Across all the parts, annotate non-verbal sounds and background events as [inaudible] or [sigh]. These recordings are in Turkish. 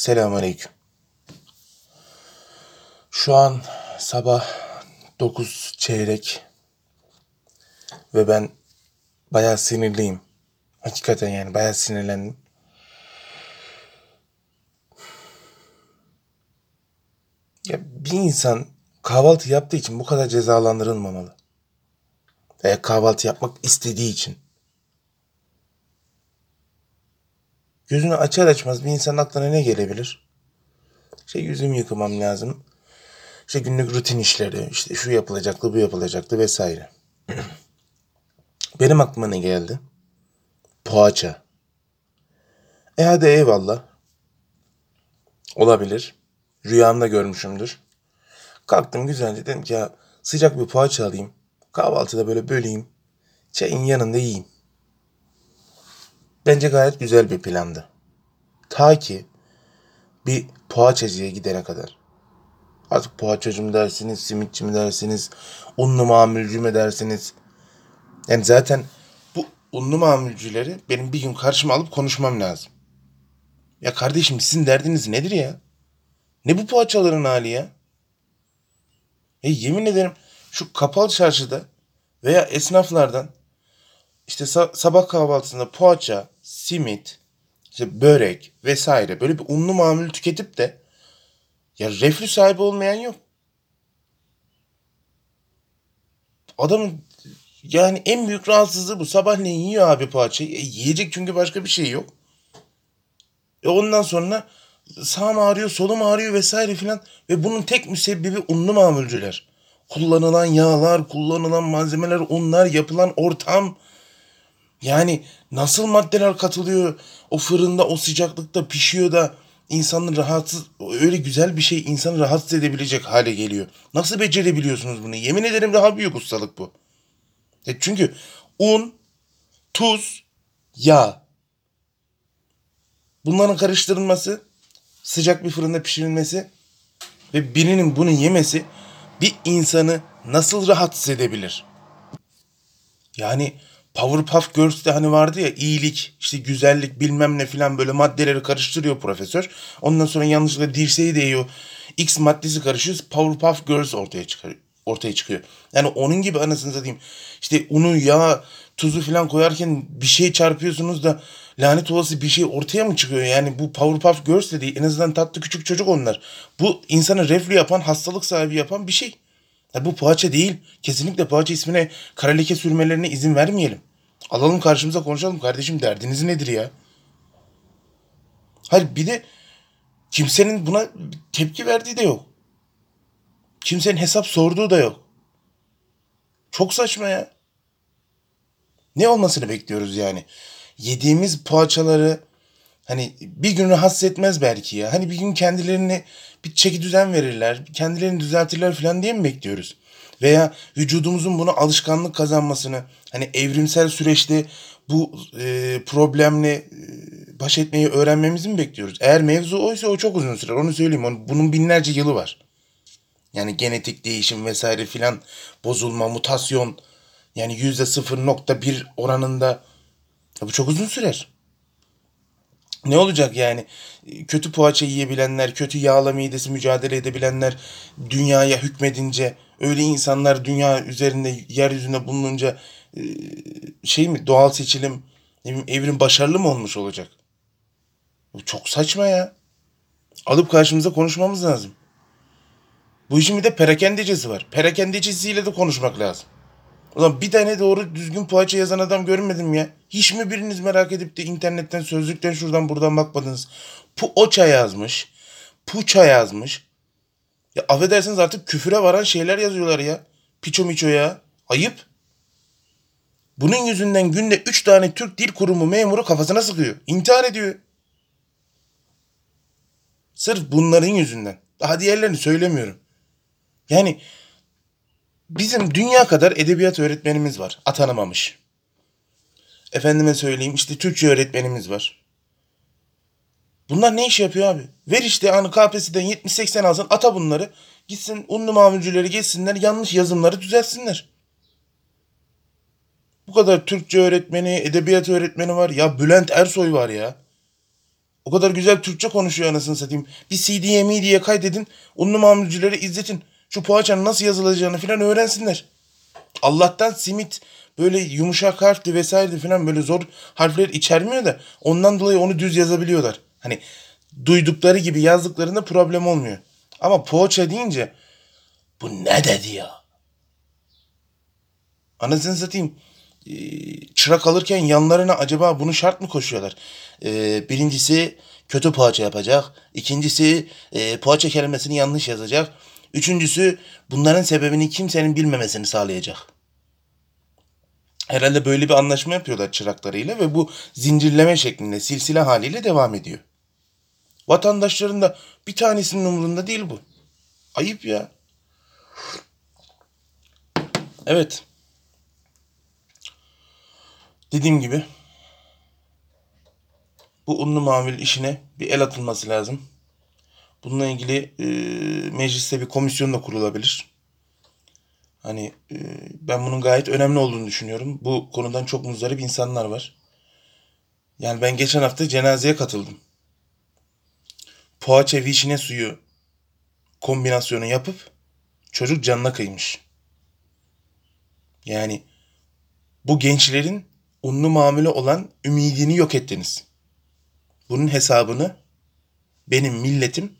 Selamünaleyküm. Şu an sabah 9 çeyrek ve ben bayağı sinirliyim. Hakikaten yani bayağı sinirlendim. Ya bir insan kahvaltı yaptığı için bu kadar cezalandırılmamalı. Veya kahvaltı yapmak istediği için. Gözünü açar açmaz bir insanın aklına ne gelebilir? İşte yüzümü yıkamam lazım. İşte günlük rutin işleri, işte şu yapılacaktı, bu yapılacaktı vesaire. [clears throat] Benim aklıma ne geldi? Poğaça. E hadi eyvallah. Olabilir. Rüyamda görmüşümdür. Kalktım güzelce dedim ki ya sıcak bir poğaça alayım. Kahvaltıda böyle böleyim. Çayın yanında yiyeyim. Bence gayet güzel bir plandı. Ta ki bir poğaçacıya gidene kadar. Artık poğaçacı mı dersiniz, simitçi mi dersiniz, unlu mamulcü mü dersiniz. Yani zaten bu unlu mamulcüleri benim bir gün karşıma alıp konuşmam lazım. Ya kardeşim sizin derdiniz nedir ya? Ne bu poğaçaların hali ya? E yemin ederim şu kapalı çarşıda veya esnaflardan işte sa- sabah kahvaltısında poğaça, simit, işte börek vesaire böyle bir unlu mamul tüketip de ya reflü sahibi olmayan yok. Adamın yani en büyük rahatsızlığı bu. Sabahleyin yiyor abi poğaçayı. E, yiyecek çünkü başka bir şey yok. E ondan sonra sağım ağrıyor, solum ağrıyor vesaire filan. Ve bunun tek müsebbibi unlu mamulcüler. Kullanılan yağlar, kullanılan malzemeler, unlar, yapılan ortam. Yani nasıl maddeler katılıyor o fırında o sıcaklıkta pişiyor da insanın rahatsız öyle güzel bir şey insanı rahatsız edebilecek hale geliyor. Nasıl becerebiliyorsunuz bunu? Yemin ederim daha büyük ustalık bu. E çünkü un, tuz, yağ. Bunların karıştırılması, sıcak bir fırında pişirilmesi ve birinin bunu yemesi bir insanı nasıl rahatsız edebilir? Yani Powerpuff Girls'te hani vardı ya iyilik, işte güzellik bilmem ne filan böyle maddeleri karıştırıyor profesör. Ondan sonra yanlışlıkla dirseği değiyor. X maddesi karışıyor. Powerpuff Girls ortaya çıkıyor. Ortaya çıkıyor. Yani onun gibi anasını satayım. İşte unu, yağ, tuzu filan koyarken bir şey çarpıyorsunuz da lanet olası bir şey ortaya mı çıkıyor? Yani bu Powerpuff Girls de. En azından tatlı küçük çocuk onlar. Bu insanı reflü yapan, hastalık sahibi yapan bir şey. Ya bu poğaça değil. Kesinlikle poğaça ismine kara leke sürmelerine izin vermeyelim. Alalım karşımıza konuşalım kardeşim derdiniz nedir ya? Hayır bir de kimsenin buna tepki verdiği de yok. Kimsenin hesap sorduğu da yok. Çok saçma ya. Ne olmasını bekliyoruz yani? Yediğimiz poğaçaları hani bir gün rahatsız etmez belki ya. Hani bir gün kendilerini bir çeki düzen verirler, kendilerini düzeltirler falan diye mi bekliyoruz? Veya vücudumuzun buna alışkanlık kazanmasını, hani evrimsel süreçte bu e, problemle e, baş etmeyi öğrenmemizi mi bekliyoruz? Eğer mevzu oysa o çok uzun sürer. Onu söyleyeyim. Onun, bunun binlerce yılı var. Yani genetik değişim vesaire filan bozulma, mutasyon yani yüzde 0.1 oranında ya bu çok uzun sürer. Ne olacak yani? Kötü poğaça yiyebilenler, kötü yağla midesi mücadele edebilenler dünyaya hükmedince, öyle insanlar dünya üzerinde, yeryüzünde bulununca e, şey mi doğal seçilim, evrim başarılı mı olmuş olacak? Bu çok saçma ya. Alıp karşımıza konuşmamız lazım. Bu işin bir de perakendecisi var. Perakendecisiyle de konuşmak lazım. Ulan bir tane doğru düzgün poğaça yazan adam görmedim ya. Hiç mi biriniz merak edip de internetten sözlükten şuradan buradan bakmadınız? Poğaça yazmış. Puça yazmış. Ya affedersiniz artık küfüre varan şeyler yazıyorlar ya. Piço miço ya. Ayıp. Bunun yüzünden günde 3 tane Türk Dil Kurumu memuru kafasına sıkıyor. İntihar ediyor. Sırf bunların yüzünden. Daha diğerlerini söylemiyorum. Yani bizim dünya kadar edebiyat öğretmenimiz var. Atanamamış. Efendime söyleyeyim işte Türkçe öğretmenimiz var. Bunlar ne iş yapıyor abi? Ver işte hani KPSS'den 70-80 alsın ata bunları. Gitsin unlu mamulcüleri geçsinler yanlış yazımları düzeltsinler. Bu kadar Türkçe öğretmeni, edebiyat öğretmeni var. Ya Bülent Ersoy var ya. O kadar güzel Türkçe konuşuyor anasını satayım. Bir CD'ye midiye kaydedin. Unlu mamulcülere izletin. Şu poğaçanın nasıl yazılacağını falan öğrensinler. Allah'tan simit böyle yumuşak harfli vesaire falan böyle zor harfler içermiyor da ondan dolayı onu düz yazabiliyorlar. Hani duydukları gibi yazdıklarında problem olmuyor. Ama poğaça deyince bu ne dedi ya? Anasını satayım. Ee, çırak alırken yanlarına acaba bunu şart mı koşuyorlar? Ee, birincisi kötü poğaça yapacak. İkincisi e, poğaça kelimesini yanlış yazacak. Üçüncüsü bunların sebebini kimsenin bilmemesini sağlayacak. Herhalde böyle bir anlaşma yapıyorlar çıraklarıyla ve bu zincirleme şeklinde silsile haliyle devam ediyor. Vatandaşların da bir tanesinin umurunda değil bu. Ayıp ya. Evet. Dediğim gibi bu unlu mamul işine bir el atılması lazım. Bununla ilgili e, mecliste bir komisyon da kurulabilir. Hani e, ben bunun gayet önemli olduğunu düşünüyorum. Bu konudan çok muzdarip insanlar var. Yani ben geçen hafta cenazeye katıldım. Poğaça vişne suyu kombinasyonu yapıp çocuk canına kıymış. Yani bu gençlerin unlu mamule olan ümidini yok ettiniz. Bunun hesabını benim milletim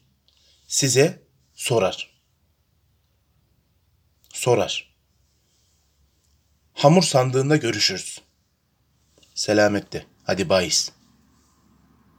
size sorar. Sorar. Hamur sandığında görüşürüz. Selamette. Hadi bayis.